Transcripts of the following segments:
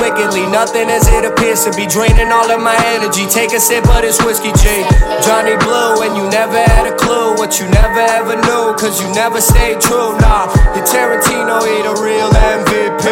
wickedly. Nothing as it appears to be draining all of my energy. Take a sip of this whiskey, G. Johnny Blue, and you never had a clue what you never ever knew, cause you never stayed true. Nah, your Tarantino, he the real MVP.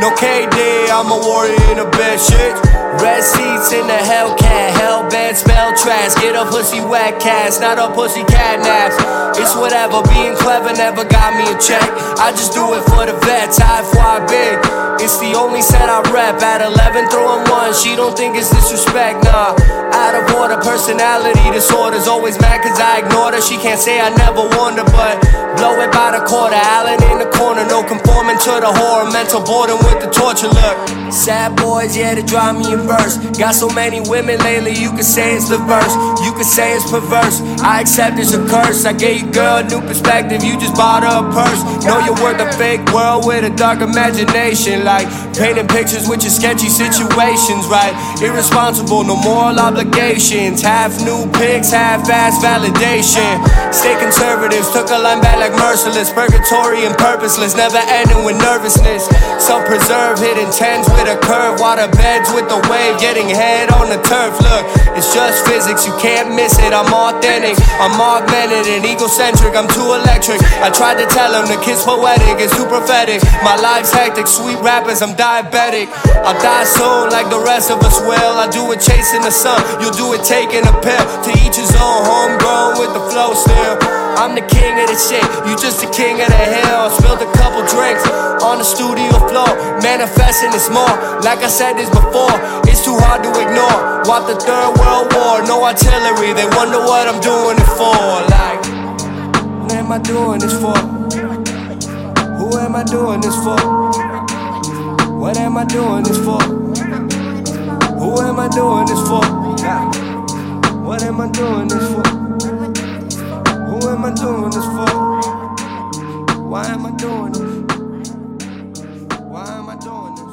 No KD, I'm a warrior in a bed shit. Red seats in the Hellcat, Hellbent spell trash. Get a pussy wet cast, not a pussy catnaps. It's whatever, being clever never got me a check. I just do it for the vets, high fly big. It's the only set I rep. At 11, throwing one, she don't think it's disrespect, nah. Out of order, personality disorders. Always mad cause I ignored her. She can't say I never wonder, but blow it by the quarter. Allen in the corner, no conforming to the horror. Mental boredom with the torture look. Sad boys, yeah, to drive me in verse. Got so many women lately, you could say it's the verse. You could say it's perverse. I accept it's a curse. I gave you girl a new perspective, you just bought her a purse. Know you're worth a fake world with a dark imagination. Like painting pictures with your sketchy situations, right? Irresponsible, no moral obligations. Half new pics, half ass validation. Stay conservatives, took a line back like merciless. Purgatory and purposeless, never ending with nervousness. Self preserve, hitting tens with a curve. Water beds with the wave, getting head on the turf. Look, it's just physics, you can't miss it. I'm authentic, I'm augmented and egocentric. I'm too electric. I tried to tell him the kid's poetic, it's too prophetic. My life's hectic, sweet rappers, I'm diabetic. I'll die soon like the rest of us will. I do it chasing the sun, you'll do it taking a pill. To each his own, homegrown with the flow still. I'm the king of the shit, you just the king of the hill. Spilled a couple drinks on the studio floor, manifesting it's more. Like I said this before, it's too hard to ignore. Want the third world war, no artillery. They wonder what I'm doing it for. Like, what am I doing this for? Who am I doing this for? What am I doing this for? Who am I doing this for? What am I doing this for? am I doing this for? Why am I doing this? Why am I doing this?